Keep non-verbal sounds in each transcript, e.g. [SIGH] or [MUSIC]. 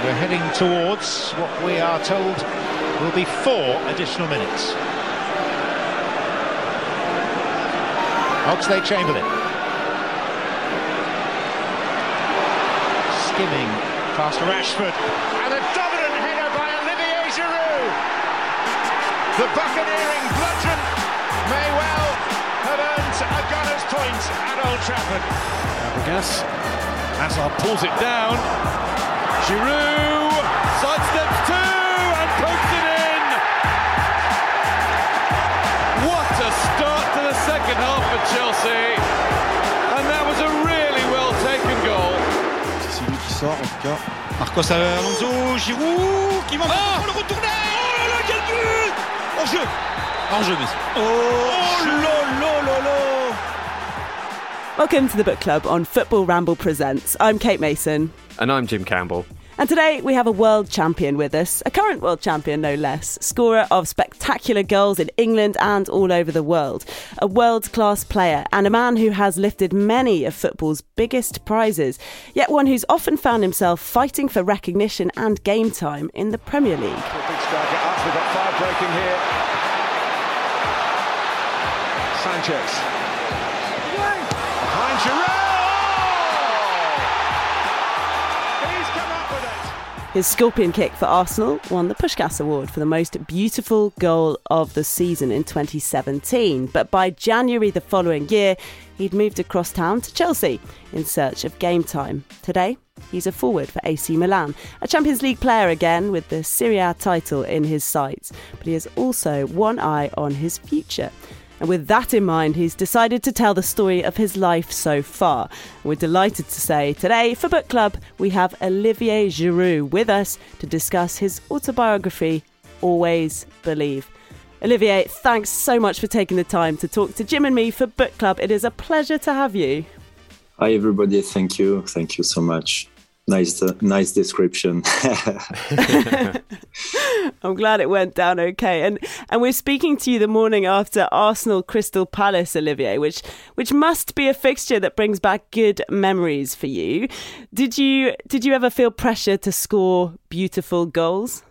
And we're heading towards what we are told will be four additional minutes. Oxlade Chamberlain. Skimming past Rashford. And a dominant header by Olivier Giroud. The buccaneering bludgeon may well have earned a gunner's point at Old Trafford. Fabregas. Hazard pulls it down. Giroud sidesteps two and pokes it in. What a start to the second half for Chelsea. And that was a really well taken goal. C'est lui qui sort en tout cas. Marcos Alonso, Giroud qui va Ah le retourner. Oh là là, quel but En jeu En jeu, messieurs. Oh, là là là là Welcome to the book club on Football Ramble Presents. I'm Kate Mason. And I'm Jim Campbell. And today we have a world champion with us, a current world champion no less, scorer of spectacular goals in England and all over the world, a world class player, and a man who has lifted many of football's biggest prizes, yet one who's often found himself fighting for recognition and game time in the Premier League. Big His scorpion kick for Arsenal won the Puskas Award for the most beautiful goal of the season in 2017. But by January the following year, he'd moved across town to Chelsea in search of game time. Today, he's a forward for AC Milan, a Champions League player again with the Serie A title in his sights. But he has also one eye on his future. And with that in mind, he's decided to tell the story of his life so far. We're delighted to say today for Book Club, we have Olivier Giroud with us to discuss his autobiography, Always Believe. Olivier, thanks so much for taking the time to talk to Jim and me for Book Club. It is a pleasure to have you. Hi everybody, thank you, thank you so much. Nice, uh, nice description. [LAUGHS] [LAUGHS] I'm glad it went down okay. And and we're speaking to you the morning after Arsenal Crystal Palace, Olivier, which which must be a fixture that brings back good memories for you. Did you did you ever feel pressure to score beautiful goals?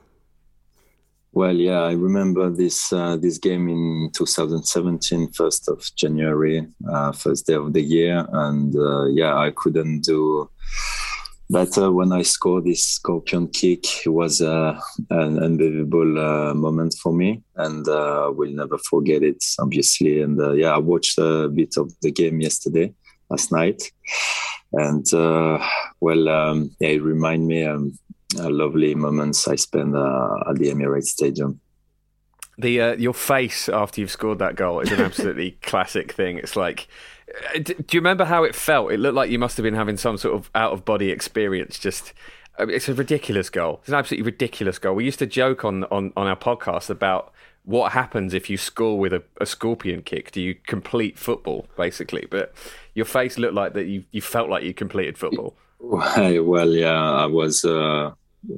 well, yeah, I remember this uh, this game in 2017, 1st of January, uh, first day of the year, and uh, yeah, I couldn't do better when I scored this scorpion kick. It was uh, an unbelievable uh, moment for me, and uh, I will never forget it, obviously. And uh, yeah, I watched a bit of the game yesterday, last night, and uh, well, um, yeah, it reminded me um, uh, lovely moments I spent uh, at the Emirates Stadium. The uh, your face after you've scored that goal is an absolutely [LAUGHS] classic thing. It's like, uh, do you remember how it felt? It looked like you must have been having some sort of out of body experience. Just, I mean, it's a ridiculous goal. It's an absolutely ridiculous goal. We used to joke on on on our podcast about what happens if you score with a, a scorpion kick. Do you complete football basically? But your face looked like that. You you felt like you completed football. [LAUGHS] Well, yeah, I was, uh,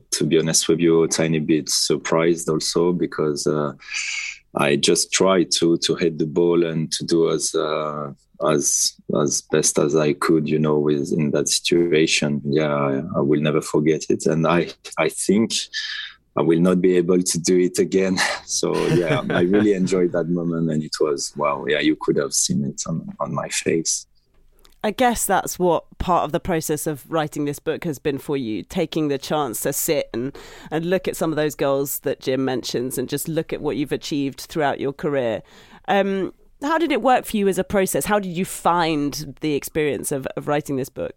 to be honest with you, a tiny bit surprised also because uh, I just tried to to hit the ball and to do as uh, as as best as I could, you know, with in that situation. Yeah, I, I will never forget it, and I I think. I will not be able to do it again. [LAUGHS] So yeah, I really [LAUGHS] enjoyed that moment, and it was wow. Yeah, you could have seen it on, on my face. I guess that's what part of the process of writing this book has been for you, taking the chance to sit and, and look at some of those goals that Jim mentions and just look at what you've achieved throughout your career. Um, how did it work for you as a process? How did you find the experience of, of writing this book?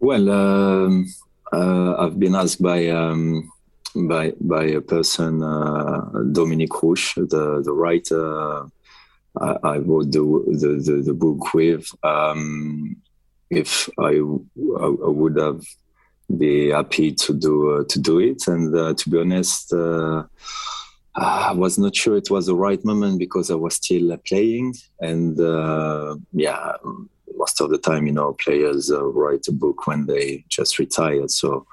Well, um, uh, I've been asked by um, by by a person, uh, Dominique Rouche, the the writer I, I wrote the, the, the the book with. Um, if I, I, would have be happy to do uh, to do it, and uh, to be honest. Uh, I was not sure it was the right moment because I was still playing, and uh, yeah, most of the time, you know, players uh, write a book when they just retired. So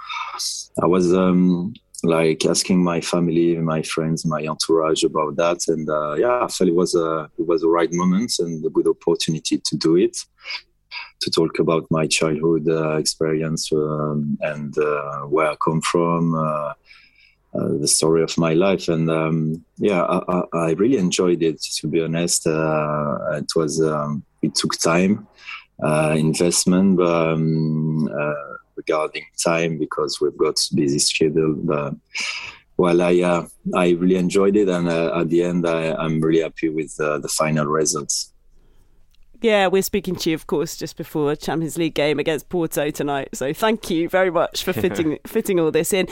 I was um, like asking my family, my friends, my entourage about that, and uh, yeah, I felt it was a it was the right moment and a good opportunity to do it, to talk about my childhood uh, experience um, and uh, where I come from. Uh, uh, the story of my life, and um, yeah, I, I, really enjoyed it. To be honest, uh, it was um, it took time, investment, but um, regarding time because we've got busy schedule. Well, I uh, I really enjoyed it, and uh, at the end, I, am really happy with uh, the final results. Yeah, we're speaking to you, of course, just before a Champions League game against Porto tonight. So thank you very much for [LAUGHS] fitting fitting all this in.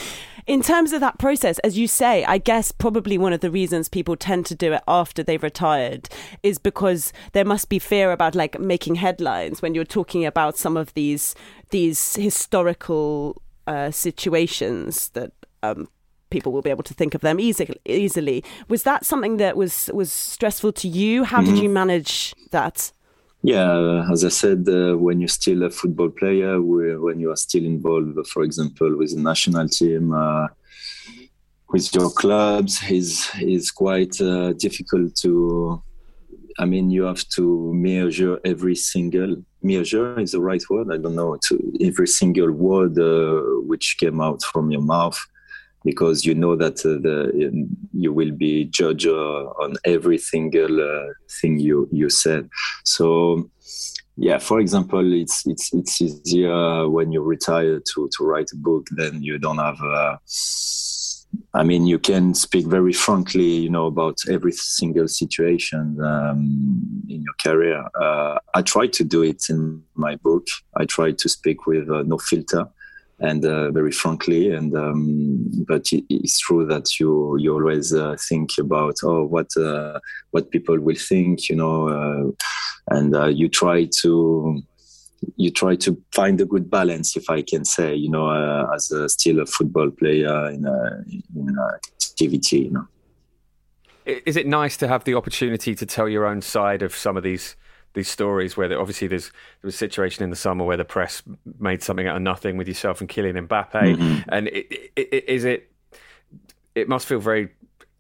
In terms of that process, as you say, I guess probably one of the reasons people tend to do it after they've retired is because there must be fear about like making headlines when you're talking about some of these these historical uh, situations that um, people will be able to think of them easy, easily. Was that something that was was stressful to you? How mm-hmm. did you manage that? Yeah, as I said, uh, when you're still a football player, when you are still involved, for example, with the national team, uh, with your clubs, is is quite uh, difficult to. I mean, you have to measure every single measure is the right word. I don't know to every single word uh, which came out from your mouth because you know that uh, the, you will be judged uh, on every single uh, thing you you said. So yeah, for example, it's it's it's easier when you retire to to write a book. Then you don't have. Uh, I mean, you can speak very frankly, you know, about every single situation um, in your career. Uh, I try to do it in my book. I try to speak with uh, no filter and uh, very frankly. And um, but it's true that you you always uh, think about oh what uh, what people will think, you know, uh, and uh, you try to you try to find a good balance, if I can say, you know, uh, as a, still a football player in a, in activity, you know. Is it nice to have the opportunity to tell your own side of some of these these stories where obviously there's there was a situation in the summer where the press made something out of nothing with yourself and Kylian Mbappe, mm-hmm. and it, it, is it? It must feel very.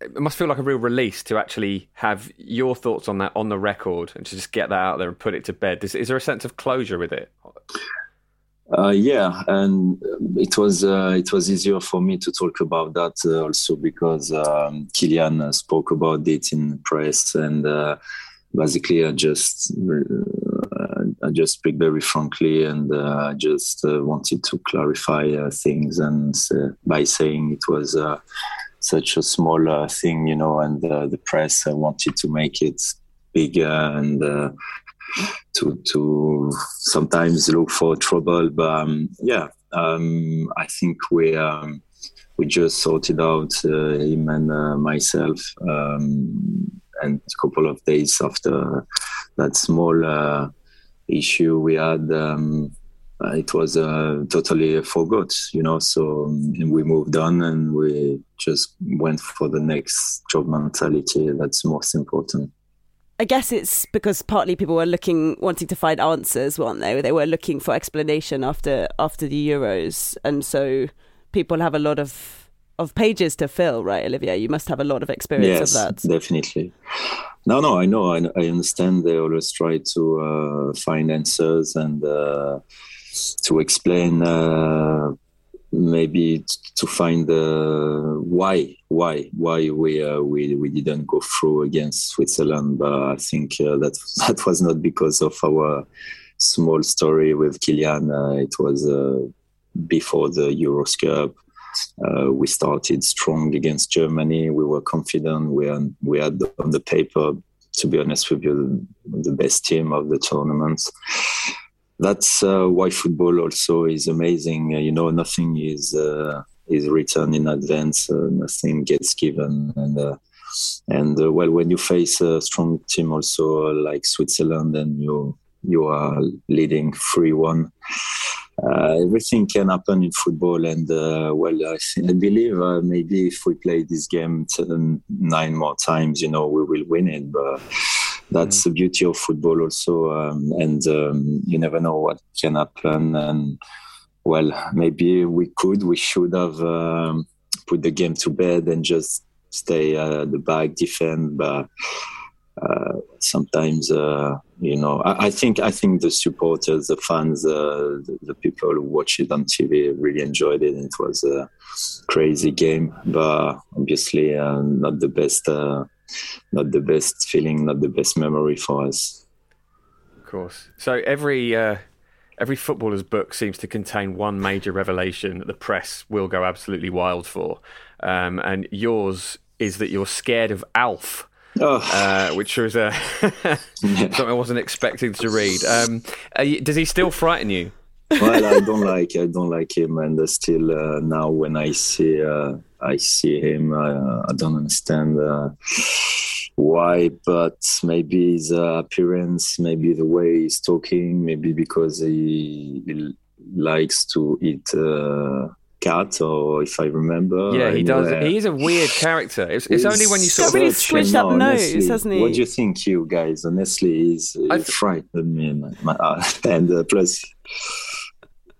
It must feel like a real release to actually have your thoughts on that on the record and to just get that out there and put it to bed. Is, is there a sense of closure with it? Uh, yeah, and it was uh, it was easier for me to talk about that uh, also because um, Kylian spoke about it in press and uh, basically I just uh, I just speak very frankly and uh, I just uh, wanted to clarify uh, things and by saying it was uh, such a small uh, thing, you know, and the press wanted to make it bigger and to to sometimes look for trouble, but um, yeah, um, I think we. Um, we just sorted out him and myself um, and a couple of days after that small uh, issue we had, um, it was uh, totally forgot, you know. So um, we moved on and we just went for the next job mentality. That's most important. I guess it's because partly people were looking, wanting to find answers, weren't they? They were looking for explanation after after the Euros, and so people have a lot of of pages to fill, right, Olivia? You must have a lot of experience yes, of that. Definitely. No, no, I know. I, I understand. They always try to uh, find answers and uh, to explain, uh, maybe to find uh, why, why, why we uh, we we didn't go through against Switzerland. But I think uh, that [LAUGHS] that was not because of our small story with Kylian. Uh, it was uh, before the Euros Cup. Uh, we started strong against Germany. We were confident. We had, we had on the paper, to be honest with you, the best team of the tournament. That's uh, why football also is amazing. Uh, you know, nothing is uh, is written in advance. Uh, nothing gets given, and and well, when you face a strong team also like Switzerland, and you you are leading three one uh, everything can happen in football. And uh, well, I, I believe uh, maybe if we play this game nine more times, you know, we will win it. But that's mm. the beauty of football, also. Um, and um, you never know what can happen. And well, maybe we could, we should have um, put the game to bed and just stay at the back, defend. But uh, sometimes uh, you know I, I, think I think the supporters, the fans, uh, the, the, people who watch it on TV really enjoyed it. It was a crazy game, but obviously uh, not the best, uh, not the best feeling, not the best memory for us. Of course. So every every footballer's book seems to contain one major revelation that the press will go absolutely wild for, um, and yours is that you're scared of Alf oh. uh, which was uh, [LAUGHS] something I wasn't expecting to read. Um, you, does he still frighten you? well, I don't like I don't like him, and still uh, now when I see uh, I see him, uh, I don't understand uh, why, but maybe his appearance, maybe the way he's talking, maybe because he, he likes to eat cat, or if I remember. Yeah, he does. He's a weird [SIGHS] character. It's, it's only when you sort of really squished up nose, hasn't he? What do you think, you guys? Honestly, he's, he's th- frightened me, my, my, [LAUGHS] and uh, plus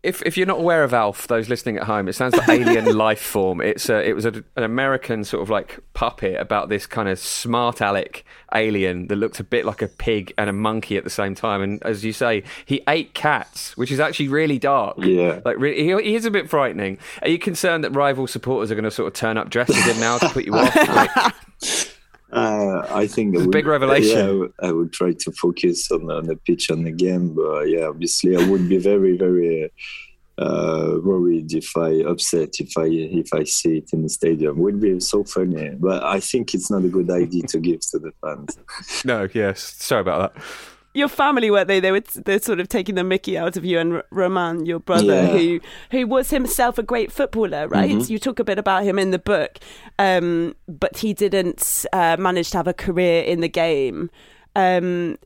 if if you're not aware of Alf, those listening at home, it sounds like Alien [LAUGHS] Life Form. It's a, it was a, an American sort of like puppet about this kind of smart aleck alien that looked a bit like a pig and a monkey at the same time. And as you say, he ate cats, which is actually really dark. Yeah, like really, he, he is a bit frightening. Are you concerned that rival supporters are going to sort of turn up dressed as him now to put you off? [LAUGHS] Like, uh, I think it's a big revelation. Yeah, I would, try to focus on, on the pitch and the game, but yeah, obviously I would be very, very uh, worried if I upset if I if I see it in the stadium. Would be so funny, but I think it's not a good idea to give to the fans. [LAUGHS] No, yes, sorry about that your family weren't they? They were they're sort of taking the Mickey out of you and Romain, your brother, yeah. who who was himself a great footballer, right? Mm-hmm. You talk a bit about him in the book, um, but he didn't uh, manage to have a career in the game. Um,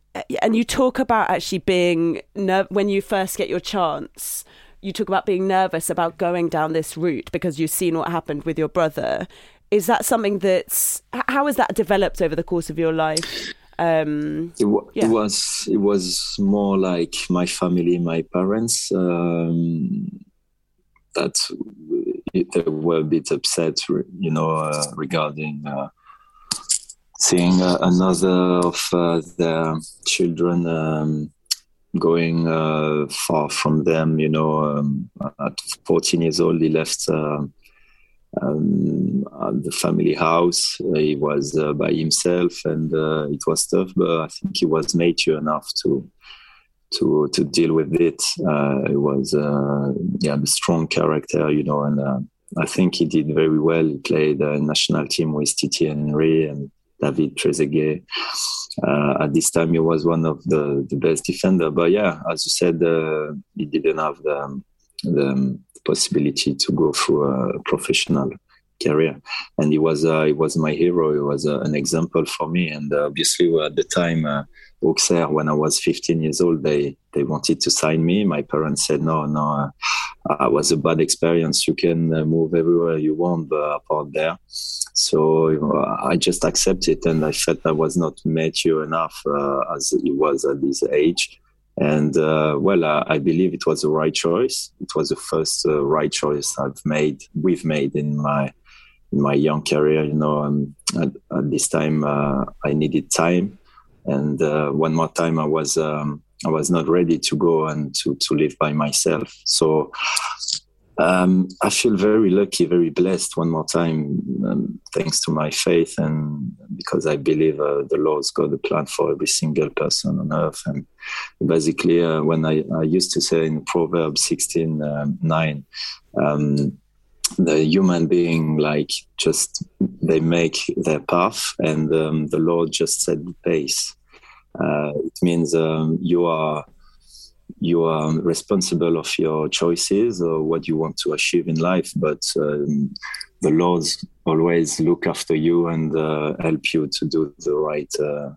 and you talk about actually being ner- when you first get your chance. You talk about being nervous about going down this route because you've seen what happened with your brother. Is that something that's how has that developed over the course of your life? Um, it, w- yeah. it, was it was more like my family, my parents. Um, that they were a bit upset, you know, uh, regarding uh, seeing uh, another of uh, their children um, going uh, far from them. You know, um, at 14 years old, he left uh, um, at the family house. Uh, he was uh, by himself, and uh, it was tough. But I think he was mature enough to to to deal with it. Uh, he was uh, yeah, a strong character, you know, and uh, I think he did very well. He played the national team with Titi Henry and David Trezeguet. at this time, he was one of the, the best defender. But yeah, as you said, he didn't have the the possibility to go through a professional career. And he was uh, he was my hero. He was uh, an example for me. And uh, obviously at the time uh, Auxerre, when I was 15 years old they they wanted to sign me. My parents said no no uh, it was a bad experience. You can uh, move everywhere you want but apart there. So you know, I just accepted and I felt I was not mature enough uh, as he was at this age and uh, well, I believe it was the right choice. It was the first uh, right choice I've made, we've made in my in my young career. You know, um, at, at, this time uh, I needed time, and uh, one more time I was um, I was not ready to go and to to live by myself. So Um, I feel very lucky, very blessed one more time, um, thanks to my faith and because I believe uh, the Lord's got a plan for every single person on earth. And basically, uh, when I, I, used to say in Proverbs 16 um, 9, um, the human being, like, just they make their path and um, the Lord just set the pace. Uh, it means um, you are you are responsible of your choices or what you want to achieve in life, but um, the laws always look after you and uh, help you to do the right uh,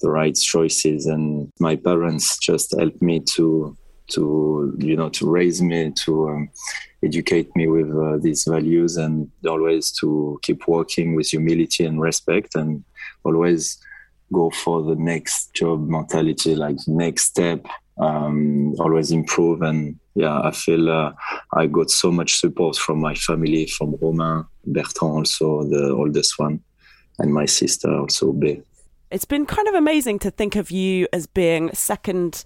the right choices. And my parents just helped me to to you know to raise me to um, educate me with uh, these values and always to keep working with humility and respect and always go for the next job mentality like next step um, always improve. And yeah, I feel uh, I got so much support from my family, from Romain, Bertrand, also the oldest one, and my sister, also B. It's been kind of amazing to think of you as being second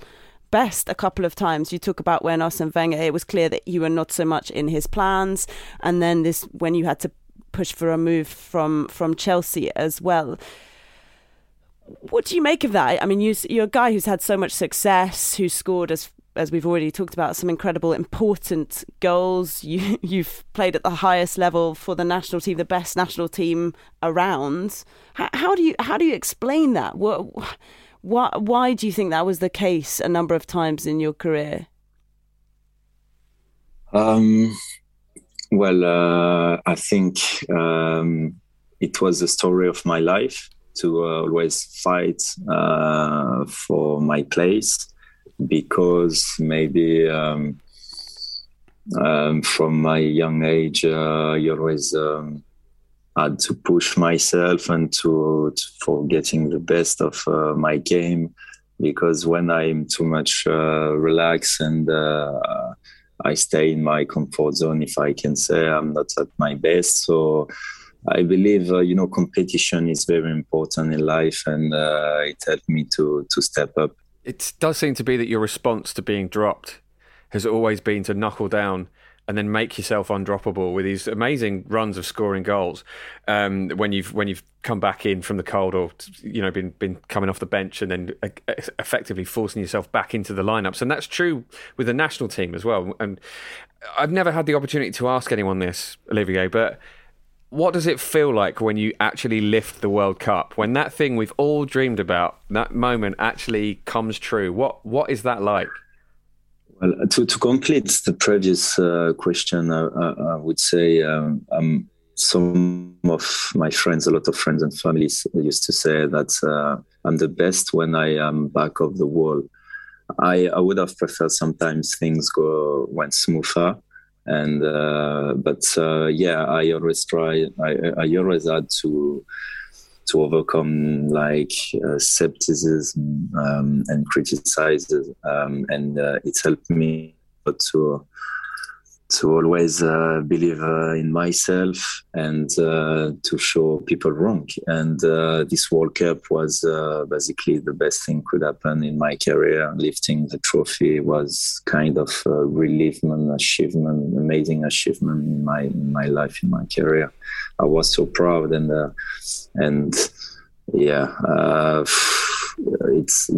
best a couple of times. You talk about when Arsene Wenger, it was clear that you were not so much in his plans, and then this when you had to push for a move from from Chelsea as well what do you make of that? I mean, you, you're a guy who's had so much success, who scored as as we've already talked about, some incredible important goals. [LAUGHS] You you've played at the highest level for the national team, the best national team around. How, how do you how do you explain that? What, why why do you think that was the case a number of times in your career? Um, well, uh, I think um, it was the story of my life to always fight uh, for my place because maybe um, um, from my young age, uh, I always um, had to push myself and to, to for getting the best of uh, my game. Because when I'm too much uh, relaxed and uh, I stay in my comfort zone, if I can say, I'm not at my best. So I believe uh, you know competition is very important in life, and uh, it helped me to to step up. It does seem to be that your response to being dropped has always been to knuckle down and then make yourself undroppable with these amazing runs of scoring goals. Um, when you've when you've come back in from the cold, or you know been been coming off the bench, and then uh, effectively forcing yourself back into the lineups, and that's true with the national team as well. And I've never had the opportunity to ask anyone this, Olivier, but what does it feel like when you actually lift the World Cup? When that thing we've all dreamed about, that moment actually comes true. What what is that like? Well, to, to complete the previous uh, question, uh, I would say um, um, some of my friends, a lot of friends and families used to say that uh, I'm the best when I am back of the wall. I, I would have preferred sometimes things go went smoother and uh, but uh, yeah i always try I, I always had to to overcome like uh, skepticism um, and criticizes um, and uh, it's helped me to to always uh, believe uh, in myself and uh, to show people wrong. And uh, this World Cup was uh, basically the best thing could happen in my career. Lifting the trophy was kind of a relief and achievement, amazing achievement in my in my life, in my career. I was so proud and uh, and yeah, it's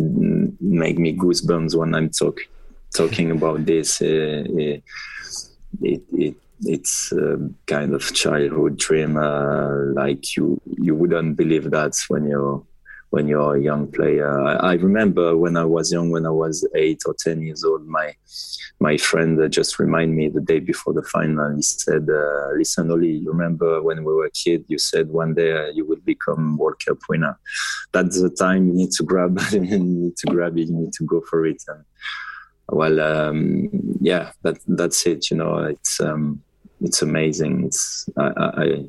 make me goosebumps when I'm talk, talking about this it it it's a kind of childhood dream uh, like you you wouldn't believe that when you're when you're a young player. I, I, remember when i was young when i was eight or ten years old my my friend just reminded me the day before the final. He said uh, listen oli you remember when we were a kid you said one day uh, you will become world cup winner. That's the time you need to grab [LAUGHS] you need to grab it you need to go for it. And well, um, yeah, that that's it. You know, it's um, it's amazing. It's I, I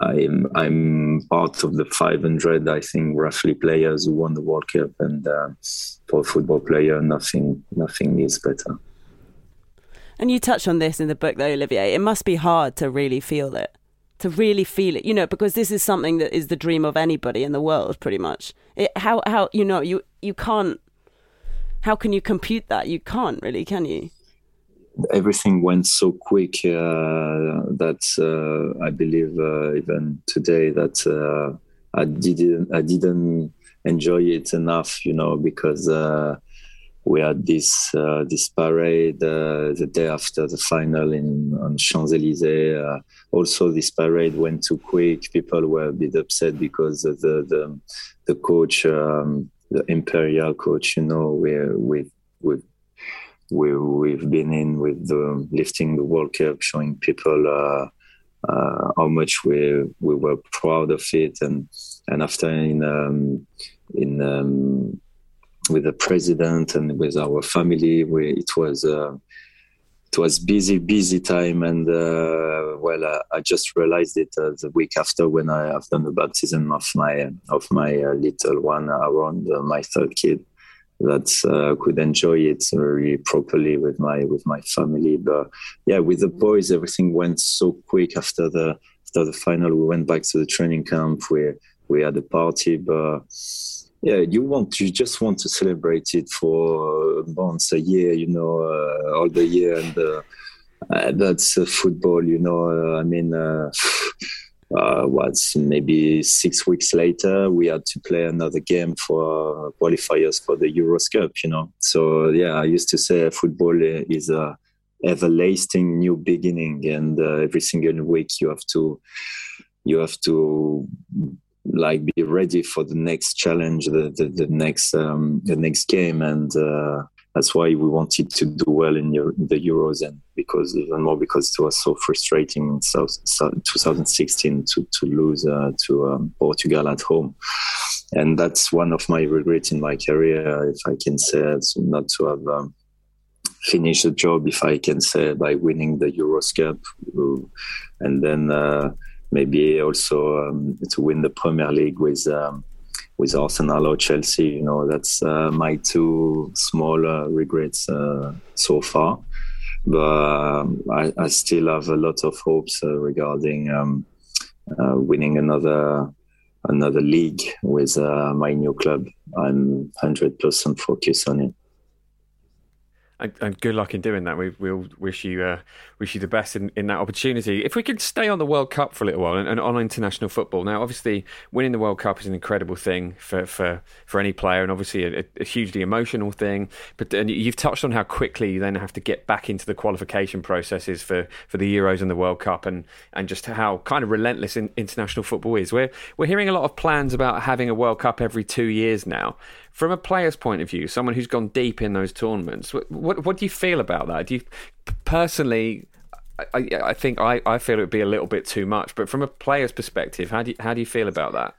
I'm I'm part of the 500, I think, roughly players who won the World Cup, and uh, for a football player, nothing nothing is better. And you touch on this in the book, though, Olivier. It must be hard to really feel it, to really feel it, you know, because this is something that is the dream of anybody in the world, pretty much. It, how how you know you you can't how can you compute that? You can't really, can you? everything went so quick uh, that uh, I believe uh, even today that uh, I didn't I didn't enjoy it enough, you know, because uh, we had this uh, this parade the day after the final in on Champs Elysees. also, this parade went too quick. People were a bit upset because the the the coach, um, the imperial coach, you know, we we we we, we've been in with the lifting the World Cup, showing people uh, uh, how much we we were proud of it, and and after in um, in um, with the president and with our family, we, it was. Uh, it was busy, busy time, and uh, well, uh, I just realized it uh, the week after when I have done the baptism of my of my uh, little one around uh, my third kid that uh, could enjoy it very properly with my with my family. But yeah, with the boys, everything went so quick after the after the final. We went back to the training camp. We we had a party, but yeah, you want you just want to celebrate it for months, a year, you know, uh, all the year, and uh, uh that's football, you know. I mean. Uh, [SIGHS] uh, was maybe six weeks later we had to play another game for qualifiers for the Euros Cup. You know, so yeah, I used to say football is a everlasting new beginning, and uh, every single week you have to you have to like be ready for the next challenge, the the, the next um, the next game, and uh, that's why we wanted to do well in the Euros, and because even more because it was so frustrating in 2016 to to lose uh, to um, Portugal at home, and that's one of my regrets in my career, if I can say, not to have. Um, finished the job, if I can say, by winning the Euros Cup, and then uh, maybe also um, to win the Premier League with um, with Arsenal or Chelsea. You know, that's uh, my two small uh, regrets uh, so far. But um, I, I, still have a lot of hopes uh, regarding um, uh, winning another another league with my new club. I'm hundred percent focused on it and, and, good luck in doing that. We, will wish you uh, wish you the best in, in that opportunity. If we could stay on the World Cup for a little while and, and, on international football. Now, obviously, winning the World Cup is an incredible thing for, for, for any player, and obviously a, a hugely emotional thing. But and you've touched on how quickly you then have to get back into the qualification processes for, for the Euros and the World Cup, and, and just how kind of relentless in, international football is. We're we're hearing a lot of plans about having a World Cup every two years now from a player's point of view, someone who's gone deep in those tournaments, what what, what do you feel about that? Do you personally? I, I think I, I feel it would be a little bit too much, but from a player's perspective, how do you, how do you feel about that?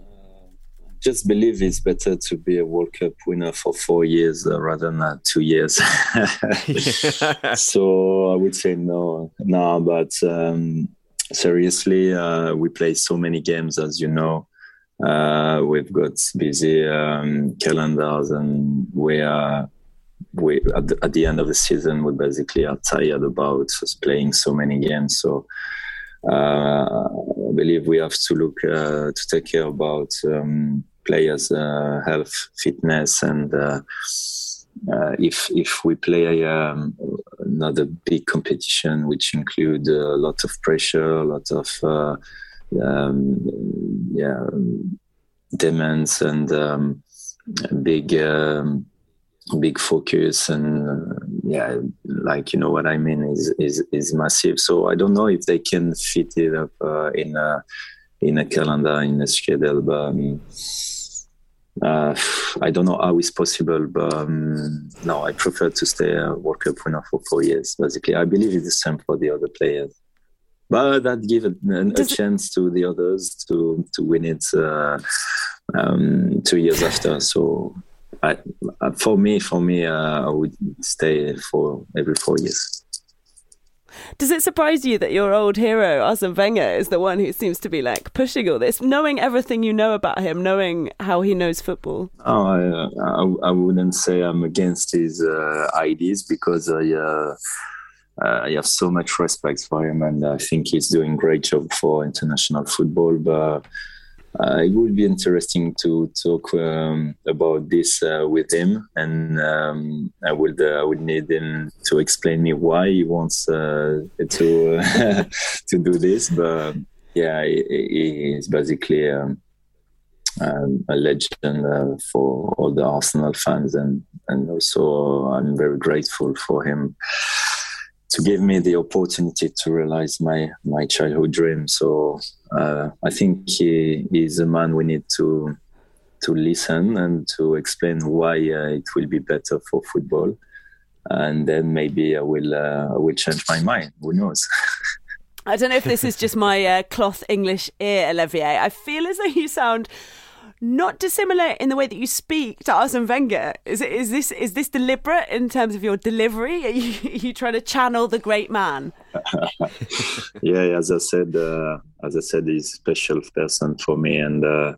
I just believe it's better to be a World Cup winner for four years uh, rather than uh, two years. [LAUGHS] [LAUGHS] so I would say no, no. But um, seriously, uh, we play so many games, as you know. Uh, we've got busy um, calendars, and we are we at the, at the, end of the season we basically are tired about playing so many games. So uh, I believe we have to look uh, to take care about um, players' uh, health, fitness, and. Uh, uh, if if we play um, another big competition, which include a lot of pressure, a lot of um, yeah demands and um, big um, big focus and uh, yeah like you know what i mean is is is massive so i don't know if they can fit it up uh, in a in a calendar in a schedule but um, uh, I don't know how it's possible, but um, no, I prefer to stay a World Cup winner for four years. Basically, I believe it's the same for the other players but that give a, a chance to the others to to win it uh, um, two years after. So, I, uh, for me, for me, uh, I would stay for every four years. Does it surprise you that your old hero Arsene Wenger is the one who seems to be like pushing all this, knowing everything you know about him, knowing how he knows football? Oh, I, I, I wouldn't say I'm against his uh, ideas because I. Uh, uh, I have so much respect for him, and I think he's doing a great job for international football. But uh, it would be interesting to talk um, about this uh, with him, and um, I would uh, I would need him to explain me why he wants uh, to [LAUGHS] to do this. But yeah, he, is basically um, um a legend uh, for all the Arsenal fans, and and also I'm very grateful for him to give me the opportunity to realize my my childhood dream. So uh, I think he is a man we need to to listen and to explain why uh, it will be better for football, and then maybe I will uh, I will change my mind. Who knows? I don't know if this is just my uh, cloth English ear, Olivier. I feel as though you sound not dissimilar in the way that you speak to Arsene Wenger. Is it, is this is this deliberate in terms of your delivery? Are you, [LAUGHS] are you trying to channel the great man? [LAUGHS] yeah, as I said, uh, as I said, he's a special person for me, and uh,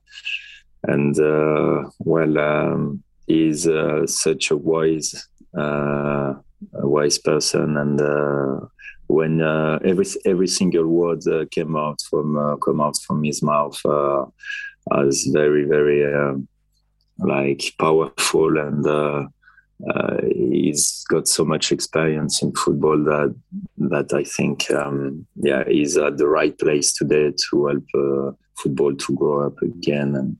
and uh, well, um, he's uh, such a wise, uh, a wise person, and uh, when every every single word came out from come out from his mouth as very very um, like powerful and uh, uh, he's got so much experience in football that that I think um, yeah he's at the right place today to help uh, football to grow up again. And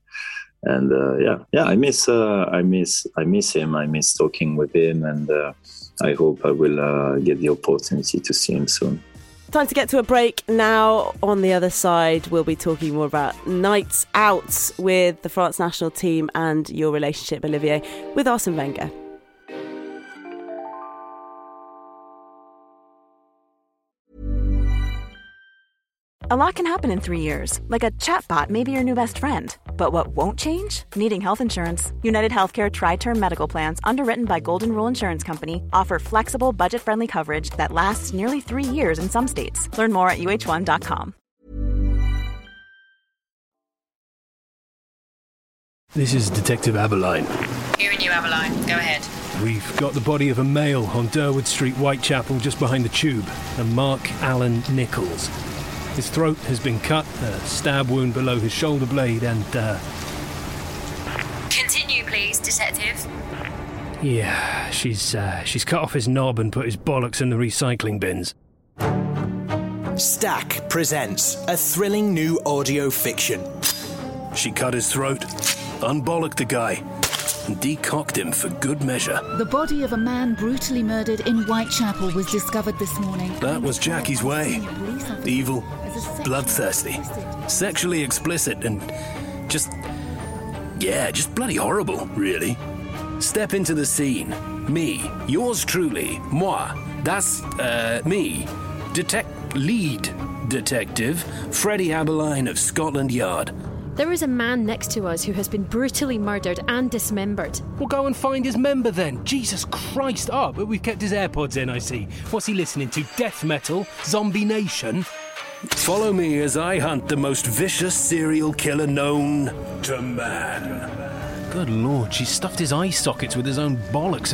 and uh, yeah yeah I miss uh, I miss I miss him. I miss talking with him. And uh, I hope I will get the opportunity to see him soon. Time to get to a break now. On the other side, we'll be talking more about nights out with the France national team and your relationship, Olivier, with Arsene Wenger. A lot can happen in three years, like a chatbot may be your new best friend. But what won't change? Needing health insurance. United Healthcare Tri Term Medical Plans, underwritten by Golden Rule Insurance Company, offer flexible, budget friendly coverage that lasts nearly three years in some states. Learn more at uh1.com. This is Detective Abberline. Hearing you, Abberline. Go ahead. We've got the body of a male on Durward Street, Whitechapel, just behind the tube, and Mark Allen Nichols. His throat has been cut, a stab wound below his shoulder blade, and, uh. Continue, please, Detective. Yeah, she's, uh, she's cut off his knob and put his bollocks in the recycling bins. Stak presents a thrilling new audio fiction. She cut his throat, unbollocked the guy, and decocked him for good measure. The body of a man brutally murdered in Whitechapel was discovered this morning. That was Jackie's way. Evil, bloodthirsty, sexually explicit, and just. Yeah, just bloody horrible, really. Step into the scene. Me, yours truly, moi. That's, uh, me. Detect. lead detective, Freddie Abberline of Scotland Yard. There is a man next to us who has been brutally murdered and dismembered. We'll go and find his member then. Jesus Christ. Oh, but we've kept his AirPods in, I see. What's he listening to? Death metal? Zombie Nation? Follow me as I hunt the most vicious serial killer known to man. Good lord, she stuffed his eye sockets with his own bollocks.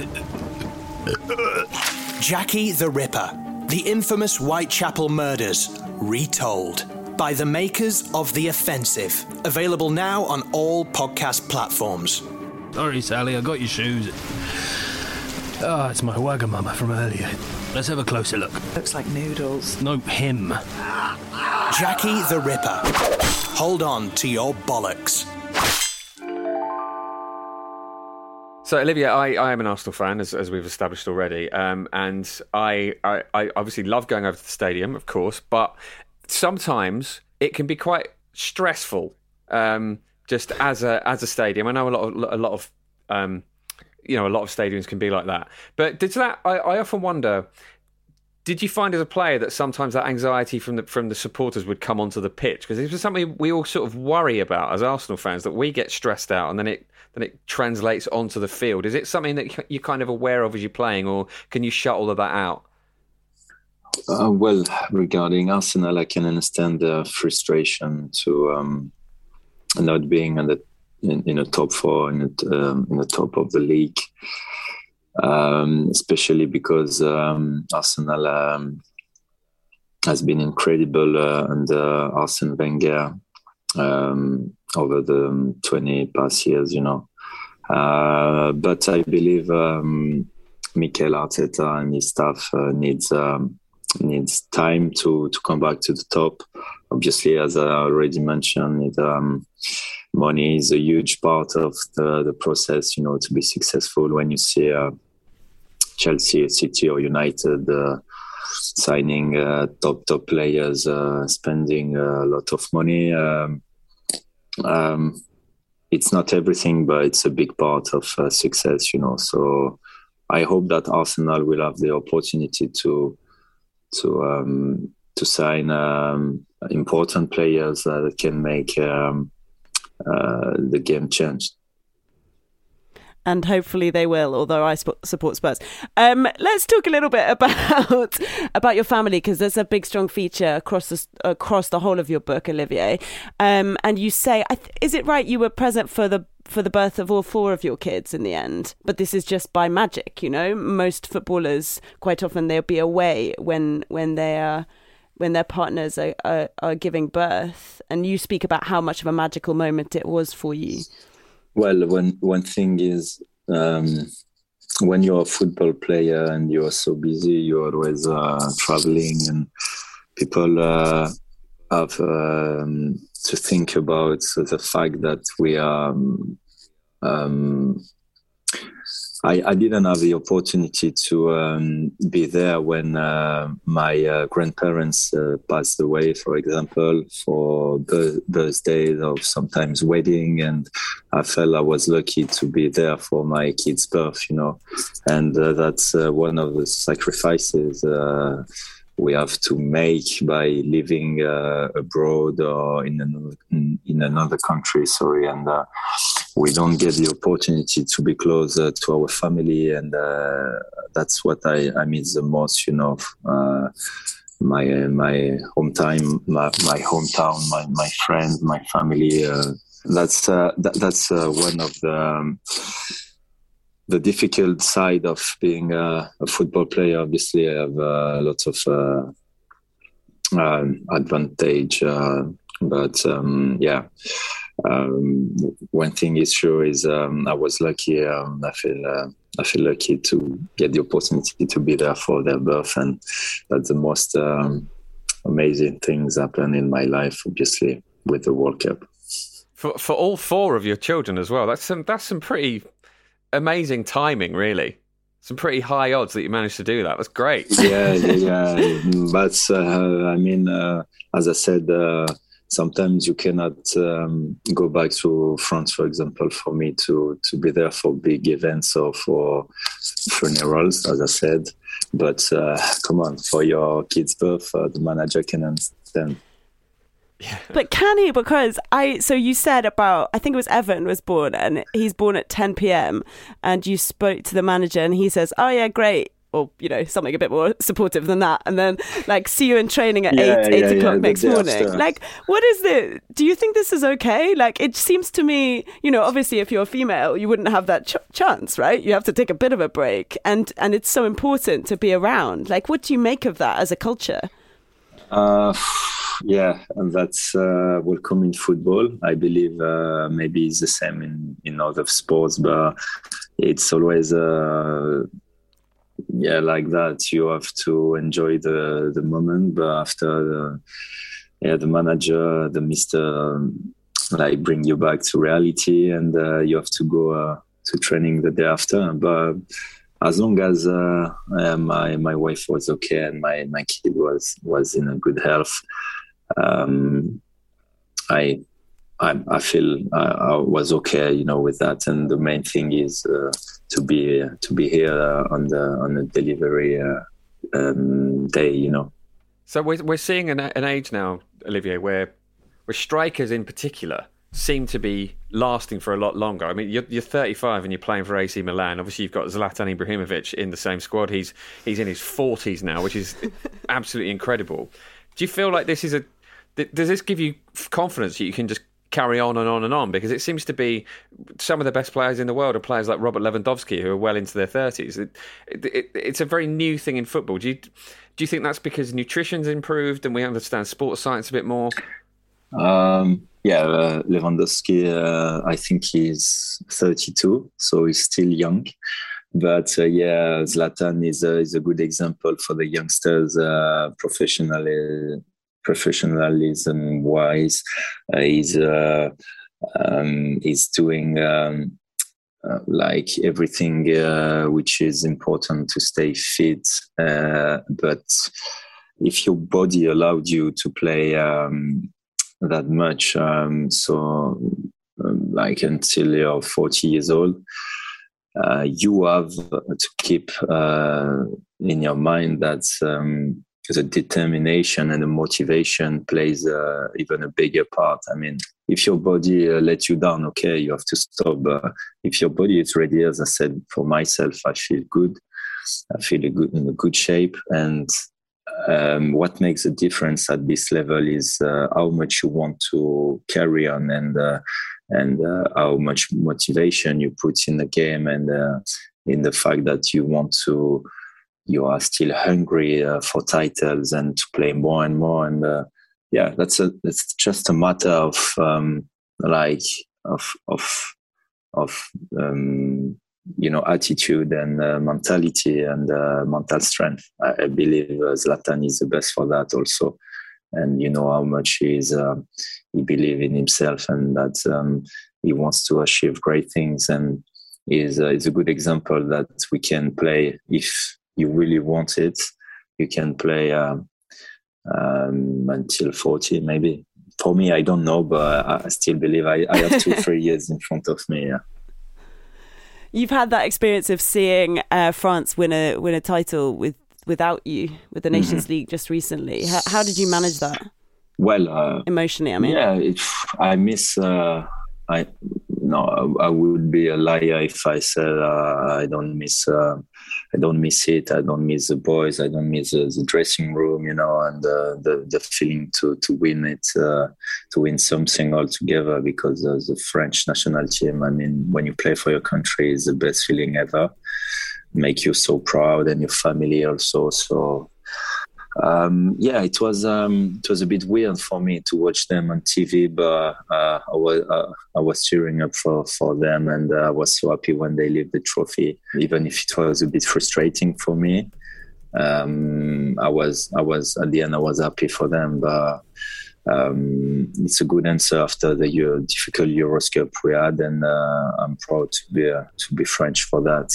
Jackie the Ripper, the infamous Whitechapel murders, retold by the makers of The Offensive. Available now on all podcast platforms. Sorry, Sally, I got your shoes. Ah, oh, it's my Wagamama from earlier. Let's have a closer look. Looks like noodles. No, him. Jackie the Ripper. Hold on to your bollocks. So, Olivia, I, I am an Arsenal fan, as, as we've established already, um, and I, I, I obviously love going over to the stadium, of course, but sometimes it can be quite stressful, um, just as a as a stadium. I know a lot of a lot of um, you know, a lot of stadiums can be like that. But did that? I, I often wonder. Did you find as a player that sometimes that anxiety from the from the supporters would come onto the pitch because this was something we all sort of worry about as Arsenal fans that we get stressed out and then it then it translates onto the field. Is it something that you're kind of aware of as you're playing, or can you shut all of that out? Uh, well, regarding Arsenal, I can understand the frustration to um, not being in the in, in the top four in the, um, in the top of the league, um, especially because um, Arsenal um, has been incredible uh, under Arsene Wenger. um, over the 20 past years, you know. Uh, but I believe Mikel Arteta and his staff uh, needs um, needs time to to come back to the top. Obviously, as I already mentioned, it, um, money is a huge part of the, the process. You know, to be successful when you see uh, Chelsea, City, or United uh, signing uh, top top players, uh, spending a lot of money. Um, um, it's not everything, but it's a big part of uh, success. You know, so I hope that Arsenal will have the opportunity to to um, to sign um, important players that can make um, uh, the game change and hopefully they will. Although I support Spurs. Um, let's talk a little bit [LAUGHS] about about your family because there's a big, strong feature across the across the whole of your book, Olivier. Um, and you say, th- is it right you were present for the for the birth of all four of your kids in the end? But this is just by magic, you know. Most footballers, quite often, they'll be away when when they are when their partners are, are, are giving birth. And you speak about how much of a magical moment it was for you. Well, one one thing is um, when you're a football player and you're so busy, you're always uh, traveling, and people uh, have um, to think about the fact that we are um, um I, I, didn't have the opportunity to um, be there when uh, my uh, grandparents uh, passed away, for example, for birthdays or sometimes wedding, and I felt I was lucky to be there for my kid's birth, you know, and uh, that's uh, one of the sacrifices uh, we have to make by living uh, abroad or in another in, another country. Sorry, and uh, we don't get the opportunity to be closer to our family, and uh, that's what I, I miss the most. You know, uh, my my hometown, my, my hometown, my my friends, my family. Uh, that's uh, that, that's one of the. Um, the difficult side of being a, a football player. Obviously, I have uh, lots of uh, um, advantage, uh, but um, yeah. Um, one thing is sure is um, I was lucky. Um, I feel uh, I feel lucky to get the opportunity to be there for their birth, and that's the most um, amazing things happen in my life. Obviously, with the World Cup. For for all four of your children as well. That's some that's some pretty amazing timing, really. Some pretty high odds that you managed to do that. That's great. yeah, yeah, yeah. But uh, I mean, uh, as I said, uh, sometimes you cannot um, go back to France, for example, for me to to be there for big events or for funerals, as I said. But uh, come on, for your kid's birth, uh, the manager can understand. But can he? Because I, so you said about, I think it was Evan was born and he's born at 10 p.m. And you spoke to the manager and he says, oh, yeah, great. Or, you know, something a bit more supportive than that. And then, like, see you in training at yeah, 8, yeah, 8 o'clock yeah, next morning. Like, what is it? Do you think this is okay? Like, it seems to me, you know, obviously, if you're a female, you wouldn't have that ch- chance, right? You have to take a bit of a break. And, and it's so important to be around. Like, what do you make of that as a culture? Uh, yeah, and that's uh, welcome in football. I believe uh, maybe it's the same in in other sports, but it's always uh, yeah like that. You have to enjoy the the moment, but after the yeah the manager, the mister, um, like bring you back to reality, and uh, you have to go uh, to training the day after, but as long as uh, my my wife was okay and my my kid was was in a good health, um, I, I, I feel I, I, was okay, you know, with that. And the main thing is uh, to be to be here uh, on the on the delivery uh, um, day, you know. So we're we're seeing an, an age now, Olivier, where where strikers in particular seem to be lasting for a lot longer. I mean, you're, you're 35 and you're playing for AC Milan. Obviously, you've got Zlatan Ibrahimovic in the same squad. He's he's in his 40s now, which is [LAUGHS] absolutely incredible. Do you feel like this is a does this give you confidence that you can just carry on and on and on? Because it seems to be some of the best players in the world are players like Robert Lewandowski who are well into their thirties. It, it, it's a very new thing in football. Do you do you think that's because nutrition's improved and we understand sports science a bit more? Um, Yeah, uh, Lewandowski, uh, I think he's 32, so he's still young. But uh, yeah, Zlatan is a, is a good example for the youngsters uh, professionally, professionalism wise. Uh, he's uh, um, he's doing um, uh, like everything uh, which is important to stay fit. but if your body allowed you to play um, that much, um, so um, like until you're 40 years old, uh, you have to keep uh, in your mind that um, the determination and the motivation plays uh, even a bigger part. I mean, if your body uh, lets you down, okay, you have to stop. if your body is ready, as I said, for myself, I feel good. I feel good in a good shape, and um, what makes a difference at this level is uh, how much you want to carry on and uh, and uh, how much motivation you put in the game and in the fact that you want to you are still hungry uh, for titles and to play more and more. And uh, yeah that's a it's just a matter of um, like of of of um, you know attitude and uh, mentality and uh, mental strength. I, I believe uh, Zlatan is the best for that also, and you know how much he is uh, he believe in himself and that um, he wants to achieve great things. And is uh, is a good example that we can play if you really want it. You can play um, um, until forty maybe. For me, I don't know, but I still believe I, I have two, [LAUGHS] three years in front of me. Yeah you've had that experience of seeing uh, France win a win a title with without you with the. Nations mm-hmm. League just recently. How, how, did you manage that? Well, uh, emotionally, I mean, yeah, it, I miss. Uh, I no, I would be a liar if I said uh, I don't miss. Uh, I don't miss it. I don't miss the boys. I don't miss the, the dressing room, you know, and uh, the the feeling to to win it, uh, to win something all together. Because uh, the French national team, I mean, when you play for your country, is the best feeling ever. Make you so proud, and your family also. So um, yeah, it was um, it was a bit weird for me to watch them on TV, but uh, I was uh, I was cheering up for, for them, and uh, I was so happy when they lifted the trophy, even if it was a bit frustrating for me. Um, I was I was at the end I was happy for them, but um, it's a good answer after the uh, difficult Euros Cup we had, and uh, I'm proud to be uh, to be French for that.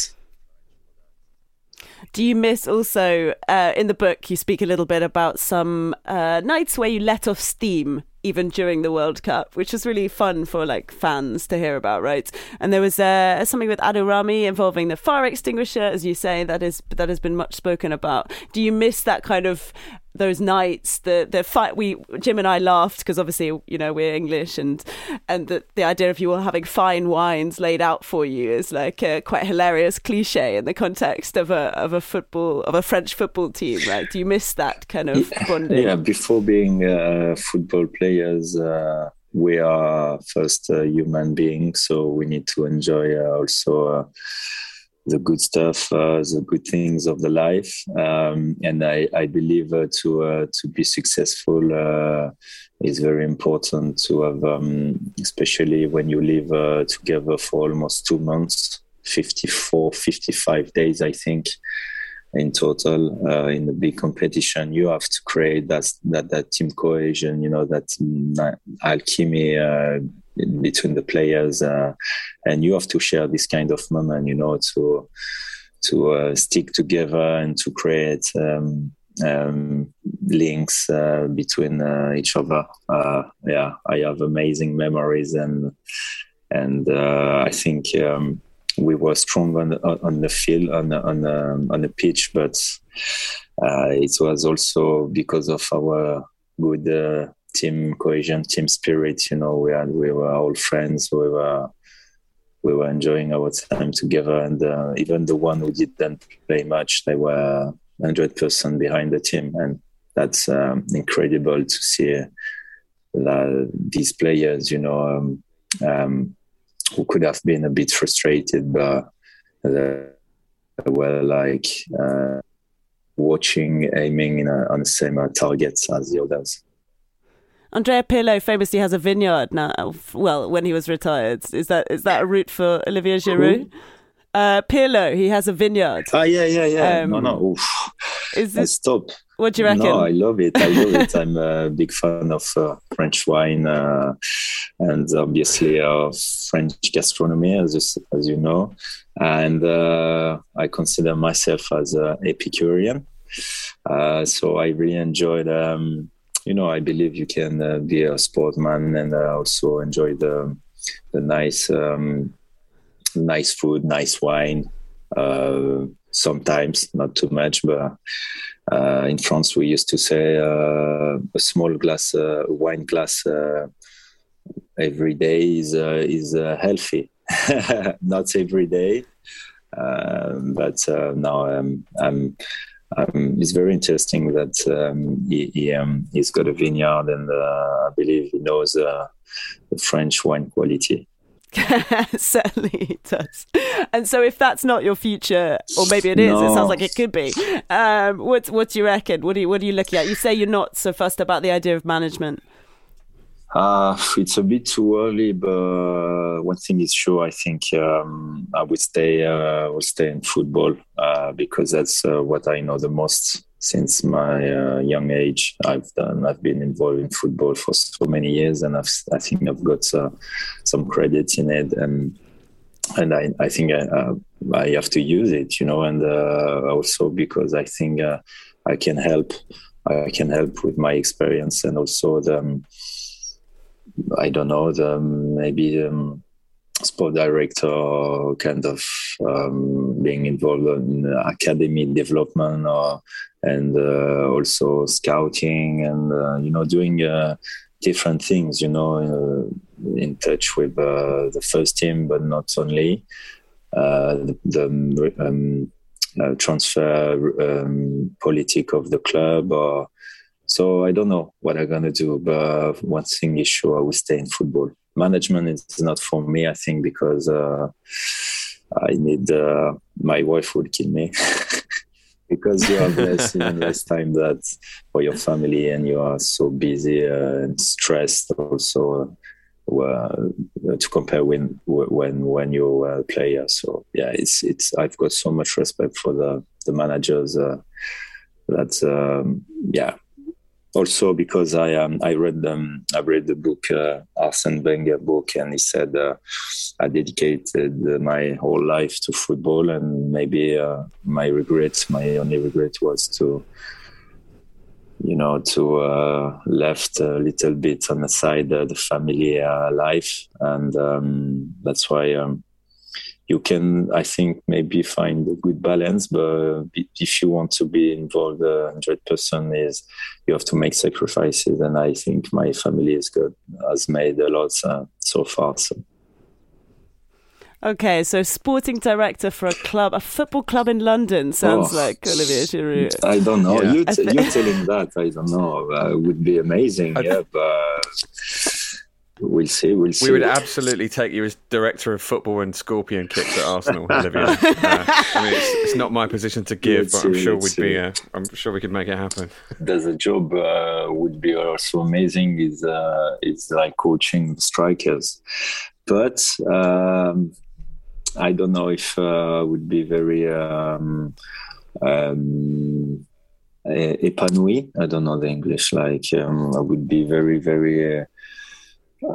Do you miss also uh, in the book? You speak a little bit about some uh, nights where you let off steam even during the World Cup, which was really fun for like fans to hear about, right? And there was uh, something with Adil Rami involving the fire extinguisher, as you say, that is that has been much spoken about. Do you miss that kind of those nights, the the fight. We Jim and I laughed because obviously you know we're English and and the the idea of you all having fine wines laid out for you is like a quite hilarious cliche in the context of a of a football of a French football team. Right? Do you miss that kind of bonding? Yeah, before being uh, football players. Uh, we are first uh, human beings, so we need to enjoy uh, also uh, the good stuff, uh, the good things of the life. Um, and I, I believe uh, to uh, to be successful uh, is very important to have, um, especially when you live uh, together for almost two months, 54, 55 days, I think. In total, uh, in the big competition, you have to create that that that team cohesion. You know that alchemy between the players, uh, and you have to share this kind of moment, you know, to to uh, stick together and to create um, um, links uh, between uh, each other. Uh, yeah, I have amazing memories, and and uh, I think um, we were strong on the, on the field on on the, on the pitch, but it was also because of our good team cohesion, team spirit. You know, we had we were all friends. We were we were enjoying our time together, and uh, even the one who didn't play much, they were hundred percent behind the team, and that's um, incredible to see that these players. You know, um, um, who could have been a bit frustrated, but they were like. Uh, watching, aiming a, on the same targets as the others. Andrea Pirlo famously has a vineyard now. Well, when he was retired, is that is that a route for Olivier Giroud? Uh, Pirlo, he has a vineyard. Ah, yeah, yeah, yeah. Um, no, no. Oof. Is it, stop. What do you reckon? No, I love it. I love it. [LAUGHS] I'm a big fan of uh, French wine uh, and obviously of French gastronomy, as you, as you know. And uh, I consider myself as an Epicurean. Uh, so I really enjoyed. Um, you know, I believe you can uh, be a sportsman and uh, also enjoy the the nice um, nice food, nice wine. Uh, sometimes not too much, but uh, in France we used to say uh, a small glass, uh, wine glass every day is is healthy. [LAUGHS] not every day, um, but now I'm, I'm um, it's very interesting that um, he, he um, he's got a vineyard and uh, I believe he knows uh, the French wine quality. [LAUGHS] Certainly it does. And so, if that's not your future, or maybe it is, no. it sounds like it could be. Um, what What do you reckon? What do you What are you looking at? You say you're not so fussed about the idea of management. Uh, it's a bit too early, but one thing is sure. I think um, I would stay. Uh, will stay in football uh, because that's uh, what I know the most since my uh, young age. I've done. I've been involved in football for so many years, and I've, I think I've got uh, some credit in it, and and I, I think I, I have to use it, you know, and also because I think I can help. I can help with my experience and also the. Um, I don't know, the, maybe um, sport director kind of um, being involved in academy development or and uh, also scouting and uh, you know doing uh, different things you know uh, in touch with uh, the first team but not only uh, the, the um, transfer um, politic of the club or so I don't know what I'm gonna do, but one thing is sure: I will stay in football. Management is not for me, I think, because uh, I need. Uh, my wife would kill me [LAUGHS] because you have less and less time that for your family, and you are so busy and stressed. Also, uh, to compare when when when you're a player. So yeah, it's it's. I've got so much respect for the the managers. Uh, that um, yeah also because I um, I read um, I read the book uh, Arsene Wenger book and he said uh, I dedicated my whole life to football and maybe uh, my regret my only regret was to you know to uh, left a little bit on the side the family uh, life. And um, that's why um, you can, I think, maybe find a good balance. But if you want to be involved, uh, hundred percent is you have to make sacrifices, and I think my family is good, has made a lot uh, so far. So. Okay, so sporting director for a club, a football club in London, sounds oh, like Olivier Giroud. I don't know. Yeah. You, t- you telling that, I don't know. Uh, would be amazing. yeah, but we'll see. We'll see. We would absolutely take you as director of football and scorpion kicks at Arsenal, [LAUGHS] Olivia. Uh, I mean, it's, it's, not my position to give, let's but I'm see, sure we'd see. be. Uh, I'm sure we could make it happen. There's a job uh, would be also amazing. Is uh, it's like coaching strikers, but um, I don't know if uh, would be very. Um, um, épanoui. I don't know the English. Like um, I would be very, very uh,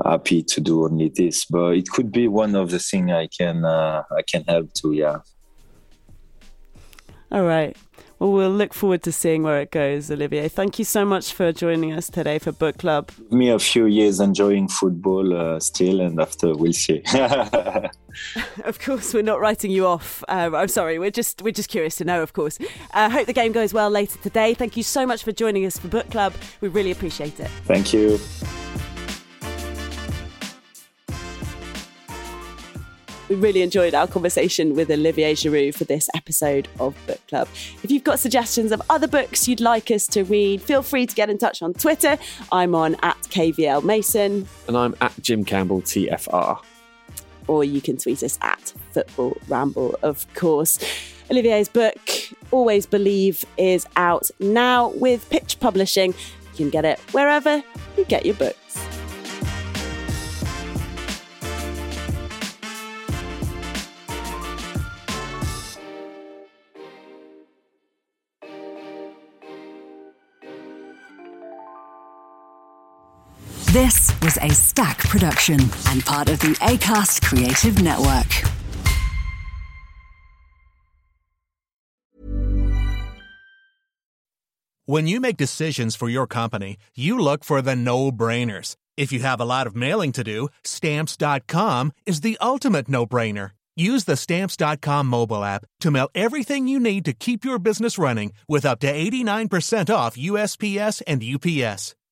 happy to do only this but it could be one of the things i can uh, i can help to yeah. All right. Well we'll look forward to seeing where it goes olivier. Thank you so much for joining us today for book club. Me a few years enjoying football uh, still and after we'll see. [LAUGHS] Of course we're not writing you off. Um, i'm sorry. We're just we're just curious to know of course. I uh, hope the game goes well later today. Thank you so much for joining us for book club. We really appreciate it. Thank you We really enjoyed our conversation with Olivier Giroud for this episode of Book Club. If you've got suggestions of other books you'd like us to read, feel free to get in touch on Twitter. I'm on at KVL Mason. And I'm at Jim Campbell TFR. Or you can tweet us at Football Ramble, of course. Olivier's book, Always Believe, is out now with Pitch Publishing You can get it wherever you get your books. Was a Stak production and part of the ACAST Creative Network. When you make decisions for your company, you look for the no brainers. If you have a lot of mailing to do, stamps.com is the ultimate no brainer. Use the stamps.com mobile app to mail everything you need to keep your business running with up to 89% off USPS and UPS.